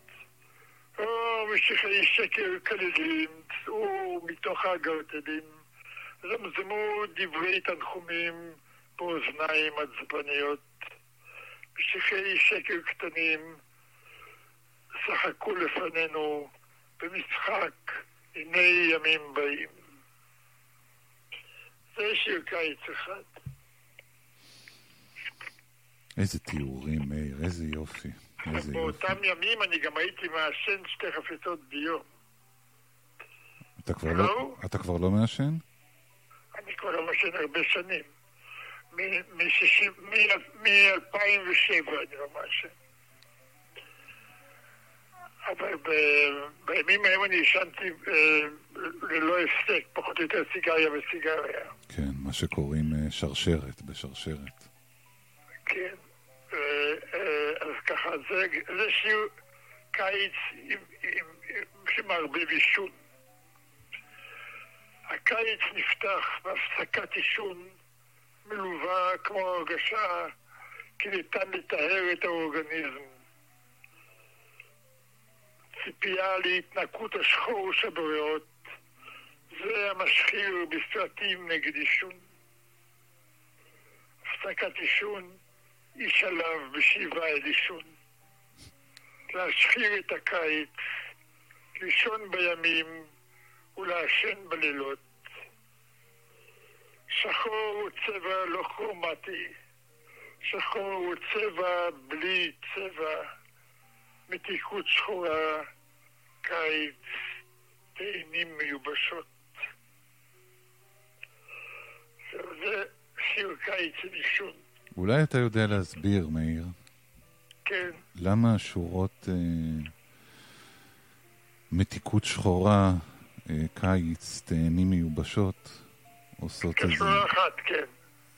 או משיחי שקר כלילים, צאו מתוך הגרטלים, זמזמו דברי תנחומים באוזניים עצבניות. משיחי שקר קטנים, שחקו לפנינו במשחק, הנה ימים באים. זה שיר קיץ אחד. איזה תיאורים, מאיר, איזה יופי. באותם ימים אני גם הייתי מעשן שתי חפיסות ביום. אתה כבר לא, לא? אתה כבר לא מעשן? אני כבר לא מעשן הרבה שנים. מ-2007 אני לא מעשן. אבל ב- בימים ההם אני עישנתי אה, ללא הפסק, פחות או יותר סיגריה וסיגריה. כן, מה שקוראים אה, שרשרת, בשרשרת. כן. ככה, זה, שיר קיץ עם, עם, עם, שמערבב עישון. הקיץ נפתח בהפסקת עישון מלווה כמו הרגשה כי ניתן לטהר את האורגניזם. ציפייה להתנקות השחור שבריאות, זה המשחיר בסרטים נגד עישון. הפסקת עישון שלב בשאיבה אל עישון. להשחיר את הקיץ, לישון בימים ולעשן בלילות. שחור הוא צבע לא כרומטי, שחור הוא צבע בלי צבע, מתיקות שחורה, קיץ, תאנים מיובשות. זה שיר קיץ עם עישון. אולי אתה יודע להסביר, מאיר, כן, למה השורות אה, מתיקות שחורה, אה, קיץ, תאנים מיובשות, עושות איזה... כשורה אחת, כן.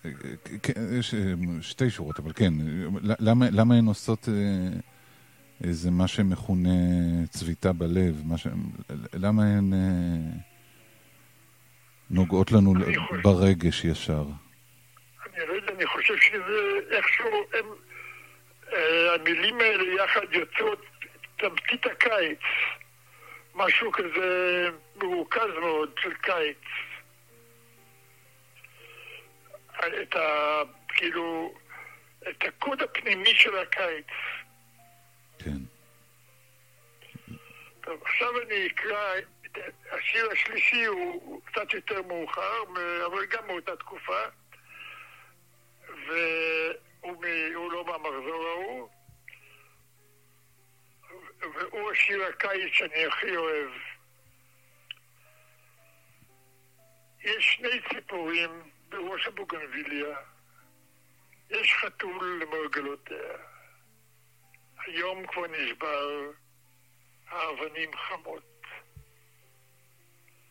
אה, אה, כן, יש אה, שתי שורות, אבל כן, למה, למה הן עושות איזה מה שמכונה צביטה בלב? ש... למה הן נוגעות לנו ברגש ישר? אני חושב שזה איכשהו, הם, אה, המילים האלה יחד יוצאות תמצית הקיץ. משהו כזה מרוכז מאוד של קיץ. את ה... כאילו, את הקוד הפנימי של הקיץ. כן. טוב, עכשיו אני אקרא, השיר השלישי הוא קצת יותר מאוחר, אבל גם מאותה תקופה, והוא מ- לא מהמחזור ההוא, והוא השיר הקיץ שאני הכי אוהב. יש שני ציפורים בראש הבוגנביליה, יש חתול למרגלותיה. היום כבר נשבר, האבנים חמות.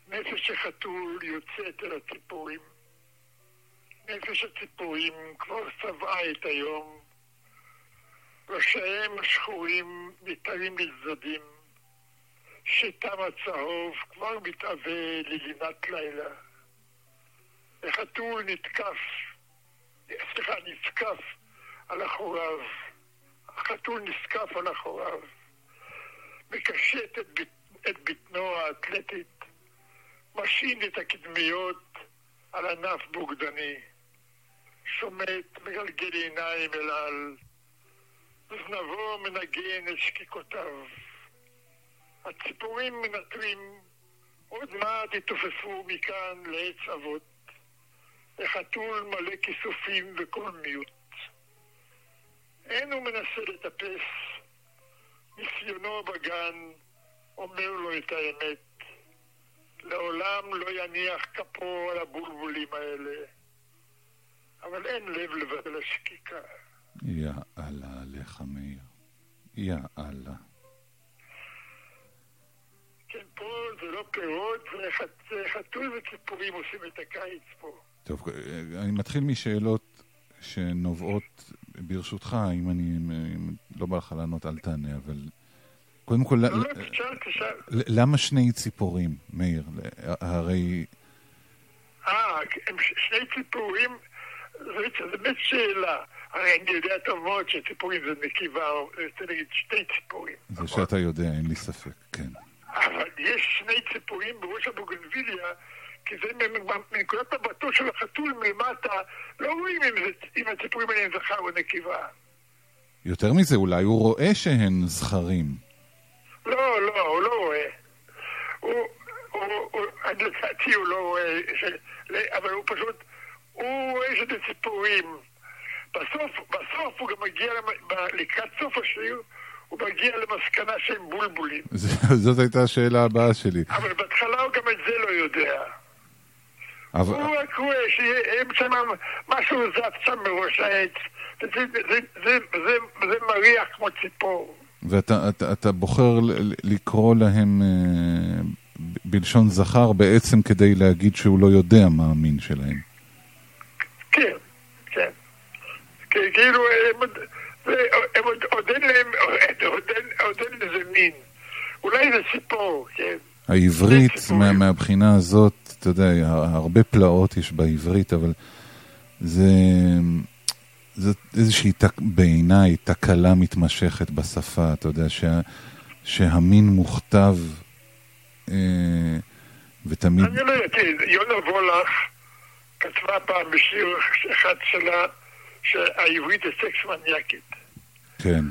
נפש החתול יוצאת אל הציפורים. נפש הציפורים כבר שבעה את היום. ראשיהם השחורים ניתרים לצדדים. שיתם הצהוב כבר מתהווה ללינת לילה. החתול נתקף, סליחה, נזקף על אחוריו. החתול נזקף על אחוריו. מקשט את, בט- את בטנו האתלטית, משעין את הקדמיות על ענף בוגדני, שומט, מגלגל עיניים אל על, זנבו מנגן את שקיקותיו. הציפורים מנטרים, עוד מעט יתופפו מכאן לעץ אבות. החתול מלא כיסופים וקול מיעוט. אין הוא מנסה לטפס, ניסיונו בגן אומר לו את האמת. לעולם לא יניח כפו על הבולבולים האלה, אבל אין לב לבטל השקיקה. יא אללה עליך, מאיר. יא אללה. כן, פה זה לא פירות, זה חת- זה חתול וציפורים עושים את הקיץ פה. טוב, אה, אני מתחיל משאלות שנובעות, ברשותך, אם אני אם לא בא לך לענות, אל תענה, אבל קודם כל, לא, לא, ל- תשאל, תשאל. ל- למה שני ציפורים, מאיר? הרי, אה, שני ציפורים, זה באמת שאלה. הרי אני יודע טוב מאוד שציפורים זה נקבה, אני רוצה להגיד שתי ציפורים. זה שאתה יודע, אין לי ספק, כן. אבל יש שני ציפורים בראש הבוגנביליה, כי זה מנקודת מבטו של החתול מלמטה, לא רואים אם, זה, אם הציפורים האלה הם זכר או נקבה. יותר מזה, אולי הוא רואה שהן זכרים. לא, לא, הוא לא רואה. הוא, הוא, הוא, עד לדעתי הוא לא רואה, ש... אבל הוא פשוט, הוא רואה שזה ציפורים. בסוף, בסוף הוא גם מגיע, לקראת סוף השיר, הוא מגיע למסקנה שהם בולבולים. זאת הייתה השאלה הבאה שלי. אבל בהתחלה הוא גם את זה לא יודע. אבל, הוא רק רואה שהם שם, משהו זז שם מראש העץ. וזה זה, זה, זה, זה, זה מריח כמו ציפור. ואתה אתה, אתה בוחר לקרוא להם אה, בלשון זכר בעצם כדי להגיד שהוא לא יודע מה המין שלהם. כן, כן. כאילו, הם עוד- אין להם, עוד אין- לזה מין. אולי זה ציפור, כן. העברית. מה, מהבחינה הזאת, אתה יודע, הרבה פלאות יש בעברית, אבל זה... זאת איזושהי, תק- בעיניי, תקלה מתמשכת בשפה, אתה יודע, שה, שהמין מוכתב אה, ותמיד... אני לא יודע, יונה וולך כתבה פעם בשיר אחד שלה שהעברית זה סקס מניאקית. כן,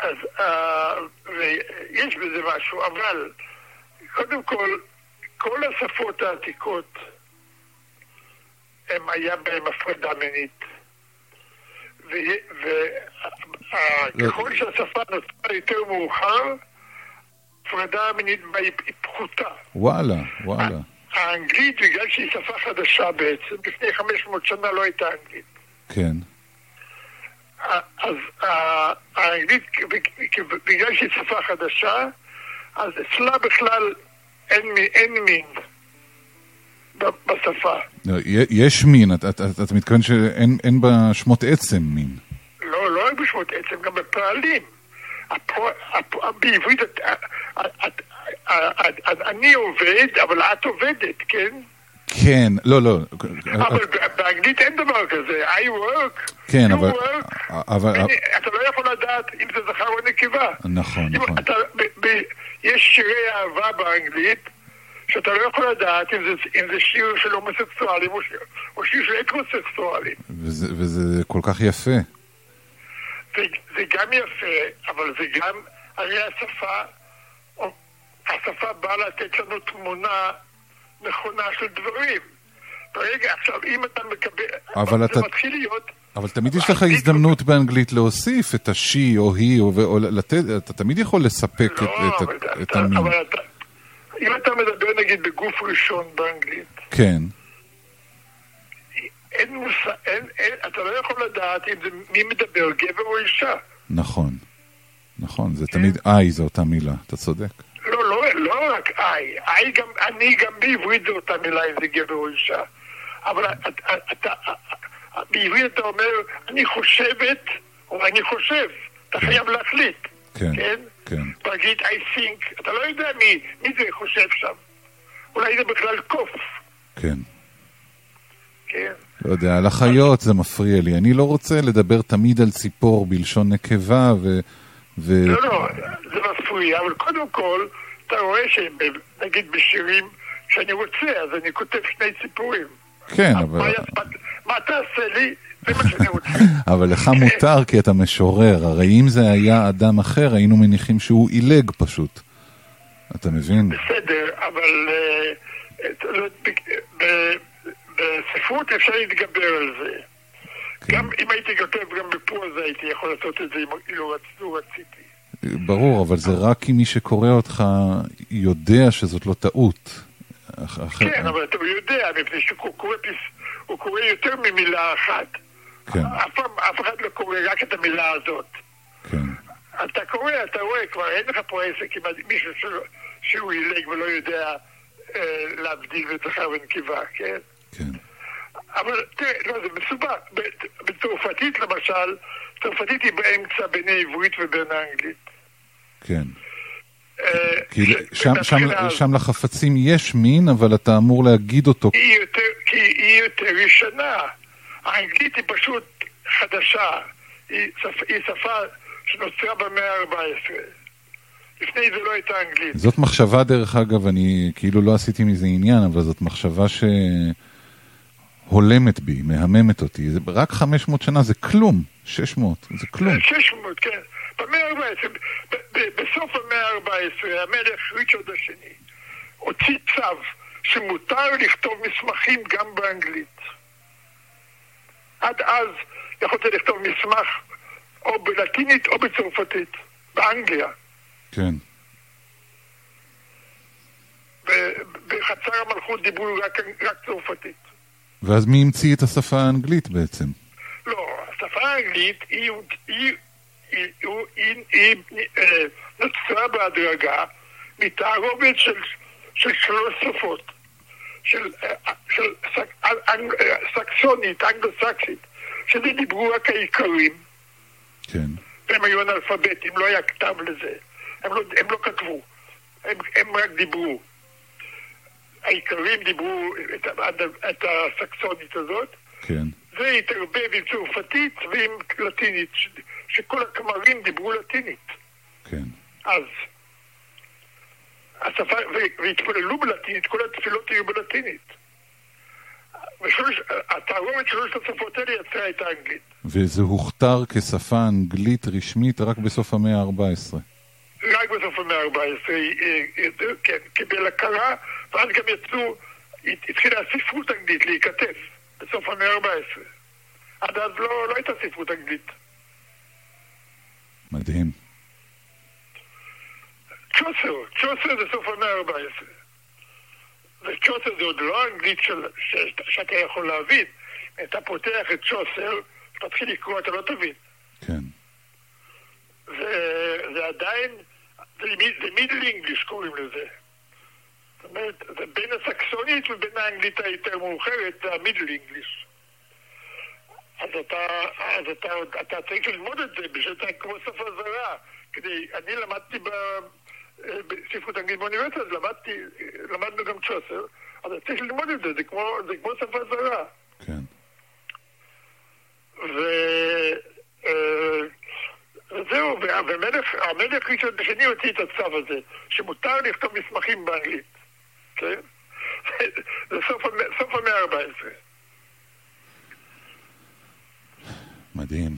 אז אה, יש בזה משהו, אבל קודם כל, כל השפות העתיקות, הם היה בהם הפרדה מינית. וככל שהשפה נוצרה יותר מאוחר, הפרדה המינית בה היא פחותה. וואלה, וואלה. האנגלית, בגלל שהיא שפה חדשה בעצם, לפני 500 שנה לא הייתה אנגלית. כן, אז האנגלית, בגלל שהיא שפה חדשה, אז אצלה בכלל אין, אין מין בשפה. לא, יש מין, אתה, אתה, אתה מתכוון שאין אין בה שמות עצם מין. לא, לא רק בשמות עצם, גם בפועלים. הפוע- הפוע- בעברית את- אני עובד, אבל את עובדת, כן? כן, לא, לא. אבל באנגלית אין דבר כזה. I work, כן, you אבל- work. אבל- אין- אתה לא יכול לדעת אם זה זכר או נקבה. נכון, אם נכון. אתה, ב, ב, יש שירי אהבה באנגלית, שאתה לא יכול לדעת אם זה, אם זה שיר של הומוסקסואלים או, שיר- או שיר של הטרוסקסואלים. וזה, וזה כל כך יפה. זה, זה גם יפה, אבל זה גם, הרי השפה, השפה באה לתת לנו תמונה נכונה של דברים. רגע, עכשיו, אם אתה מקבל... אבל זה אתה- מתחיל להיות... אבל תמיד יש לך הזדמנות באנגלית להוסיף את השי או היא, או, או לתת, אתה תמיד יכול לספק את, לא, את, אבל את, אתה- את המין. אבל אתה... אם אתה מדבר נגיד בגוף ראשון באנגלית, כן, אין מושג, אין, אין, אתה לא יכול לדעת אם זה מי מדבר, גבר או אישה. נכון. נכון, זה תמיד איי זו אותה מילה, אתה צודק. לא, רק איי, איי גם, אני גם בעברית זו אותה מילה אם זה גבר או אישה. אבל אתה, אתה, בעברית אתה אומר, אני חושבת, או אני חושב, אתה חייב להחליט, כן, כן? כן. תגיד I think, אתה לא יודע מי, מי זה חושב שם. אולי זה בכלל קוף, כן. כן? לא יודע, על החיות זה מפריע לי. אני לא רוצה לדבר תמיד על ציפור בלשון נקבה ו... ו... לא, לא, זה מפריע, אבל קודם כל, אתה רואה שנגיד בשירים שאני רוצה, אז אני כותב שני ציפורים. כן, אבל... מה תעשה לי? אבל לך מותר כי אתה משורר, הרי אם זה היה אדם אחר, היינו מניחים שהוא עילג פשוט. אתה מבין? בסדר, אבל אה, ב- בספרות אפשר להתגבר על זה. כן. גם אם הייתי כותב גם בפרוזה הייתי יכול לעשות את זה אם רצ- לו רציתי. ברור, אבל זה רק אם מי שקורא אותך יודע שזאת לא טעות. כן, אבל אתה יודע, מפני שהוא קורא יותר ממילה אחת. כן, אף אחד לא קורא רק את המילה הזאת. כן, אתה קורא, אתה רואה, כבר אין לך פה עסק עם מישהו שהוא עילג ולא יודע אה, להבדיל בין זכר ונקבה, כן? כן. אבל תראה, לא, זה מסובך. בצרפתית למשל, צרפתית היא באמצע בין העברית ובין האנגלית. כן. אה, כי ש- שם, שם, שם לחפצים יש מין, אבל אתה אמור להגיד אותו. היא יותר, כי היא יותר ישנה. האנגלית היא פשוט חדשה. היא, שפ, היא שפה שנוצרה במאה ה-14. לפני זה לא הייתה אנגלית. זאת מחשבה, דרך אגב, אני כאילו לא עשיתי מזה עניין, אבל זאת מחשבה שהולמת בי, מהממת אותי. זה רק 500 שנה זה כלום, 600 זה כלום. 600, כן. במאה ה-14, ב- ב- בסוף המאה ה-14, המלך ריצ'רד השני הוציא צו שמותר לכתוב מסמכים גם באנגלית. עד אז יכולת לכתוב מסמך או בלטינית או בצרפתית, באנגליה. כן, בחצר המלכות דיברו רק, רק צרפתית. ואז מי המציא את השפה האנגלית בעצם? לא, השפה האנגלית היא, היא, היא, היא, היא, היא אה, נוצרה בהדרגה מתערובת של, של שלוש שפות, של, אה, של סק, אנג, אה, סקסונית, אנגלו-סקסית, שזה דיברו רק האיכרים, כן, והם היו אנאלפביתים, לא היה כתב לזה, הם לא, הם לא כתבו, הם, הם רק דיברו. האיכרים דיברו את, ה- את הסקסונית הזאת, כן, זה התערבב עם צרפתית ועם לטינית, ש- שכל הכמרים דיברו לטינית. כן. אז השפה, ו- והתפללו בלטינית, כל התפילות היו בלטינית. התערובת של שלושת השפות האלה יצרה את האנגלית. וזה הוכתר כשפה אנגלית רשמית רק בסוף המאה ה-14. רק בסוף המאה ה-14 כן, קיבל הכרה, ואז גם יצאו, התחילה הספרות האנגלית להיכתב בסוף המאה ה-14. עד אז לא, לא הייתה ספרות אנגלית. מדהים. צ'וסר, צ'וסר זה סוף המאה ה-14. וצ'וסר זה עוד לא האנגלית של, ש, שאתה יכול להבין. אתה פותח את צ'וסר, תתחיל לקרוא, אתה לא תבין. כן, זה, זה עדיין, זה מידל אינגליש קוראים לזה. זאת אומרת, זה בין הסקסונית ובין האנגלית היותר מאוחרת, זה המידל אינגליש. אז אתה, אז אתה, אתה צריך ללמוד את זה בשביל שאתה כמו שפה זרה. כדי, אני למדתי ב, בספרות אנגלית באוניברסיטה, אז למדתי, למדנו גם צ'וסר, אז צריך ללמוד את זה, זה כמו, זה כמו שפה זרה. כן. ו... אה, וזהו, וה- ומלך, המלך ראשון השני הוציא את הצו הזה, שמותר לכתוב מסמכים באנגלית, כן? זה סוף, המ- סוף המאה ה-14. מדהים.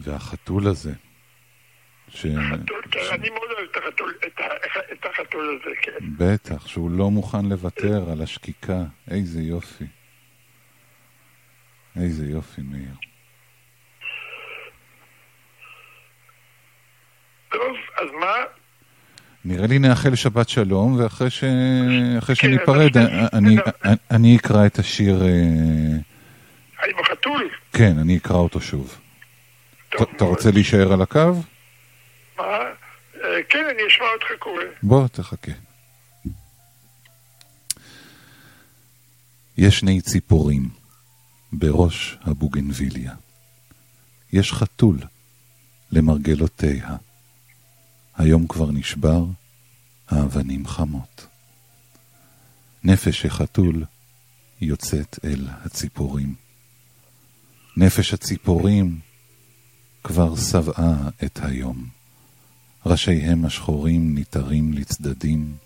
והחתול הזה, ש... חתול, כן, אני מאוד אוהב את החתול, את ה- את החתול הזה, כן. בטח, שהוא לא מוכן לוותר על השקיקה. איזה יופי. איזה יופי, מאיר. טוב, אז מה? נראה לי נאחל שבת שלום, ואחרי ש... כן, שניפרד, אבל- אני, כן. אני אקרא את השיר... אה, האם החתול? כן, אני אקרא אותו שוב. אתה רוצה להישאר על הקו? מה? אה, כן, אני אשמע אותך קורא. בוא, תחכה. יש שני ציפורים בראש הבוגנביליה. יש חתול למרגלותיה. היום כבר נשבר, האבנים חמות. נפש החתול יוצאת אל הציפורים. נפש הציפורים כבר שבעה את היום. ראשיהם השחורים ניתרים לצדדים,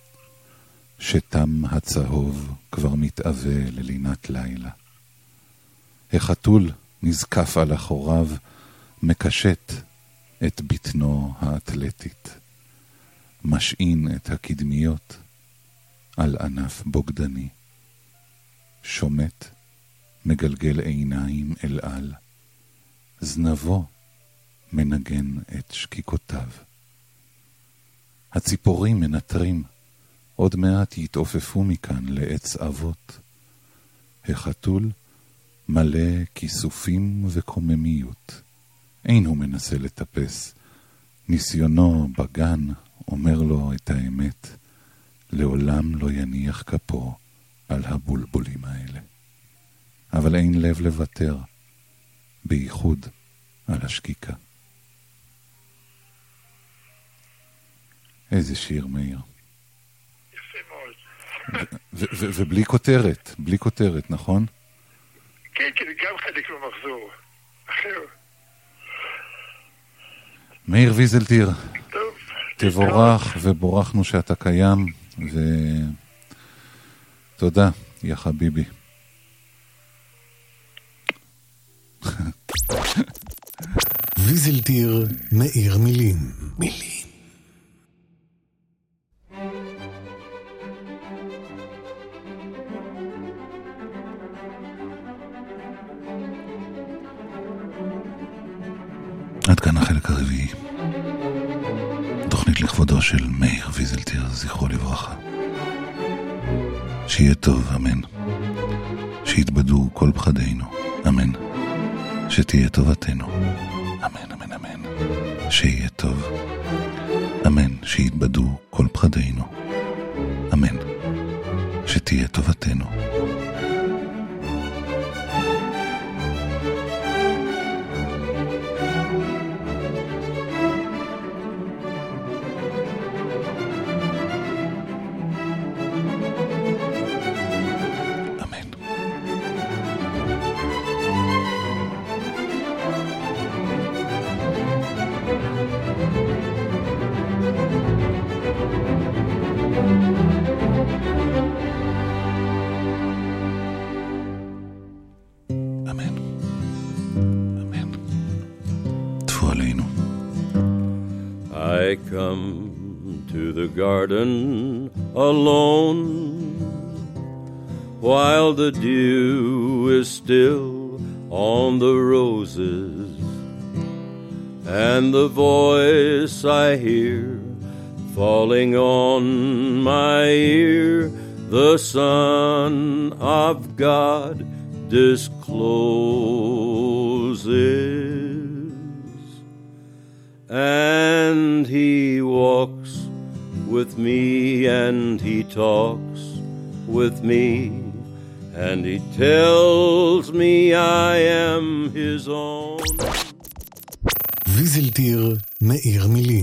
שתם הצהוב כבר מתאווה ללינת לילה. החתול נזקף על אחוריו, מקשט את בטנו האתלטית, משעין את הקדמיות על ענף בוגדני. שומט, מגלגל עיניים אל על, זנבו מנגן את שקיקותיו. הציפורים מנטרים, עוד מעט יתעופפו מכאן לעץ אבות. החתול מלא כיסופים וקוממיות. אין הוא מנסה לטפס. ניסיונו בגן אומר לו את האמת. לעולם לא יניח כפו על הבולבולים האלה. אבל אין לב לוותר, בייחוד על השקיקה. איזה שיר, מאיר. יפה מאוד. ובלי כותרת, בלי כותרת, נכון? כן, כן, גם חלק במחזור. אחר. מאיר ויזלטיר, טוב. תבורך ובורכנו שאתה קיים, ותודה, יא חביבי. ויזלטיר מאיר מילים. מילים. עד כאן החלק הרביעי. תוכנית לכבודו של מאיר ויזלטיר, זכרו לברכה. שיהיה טוב, אמן. שיתבדו כל פחדינו, אמן. שתהיה טובתנו, אמן, אמן, אמן. שיהיה טוב, אמן. שיתבדו כל פחדינו, אמן. שתהיה טובתנו. The dew is still on the roses. And the voice I hear falling on my ear the Son of God discloses. And he walks with me and he talks with me and he tells me I am his own. ויזלטיר מאיר מילים. מילים.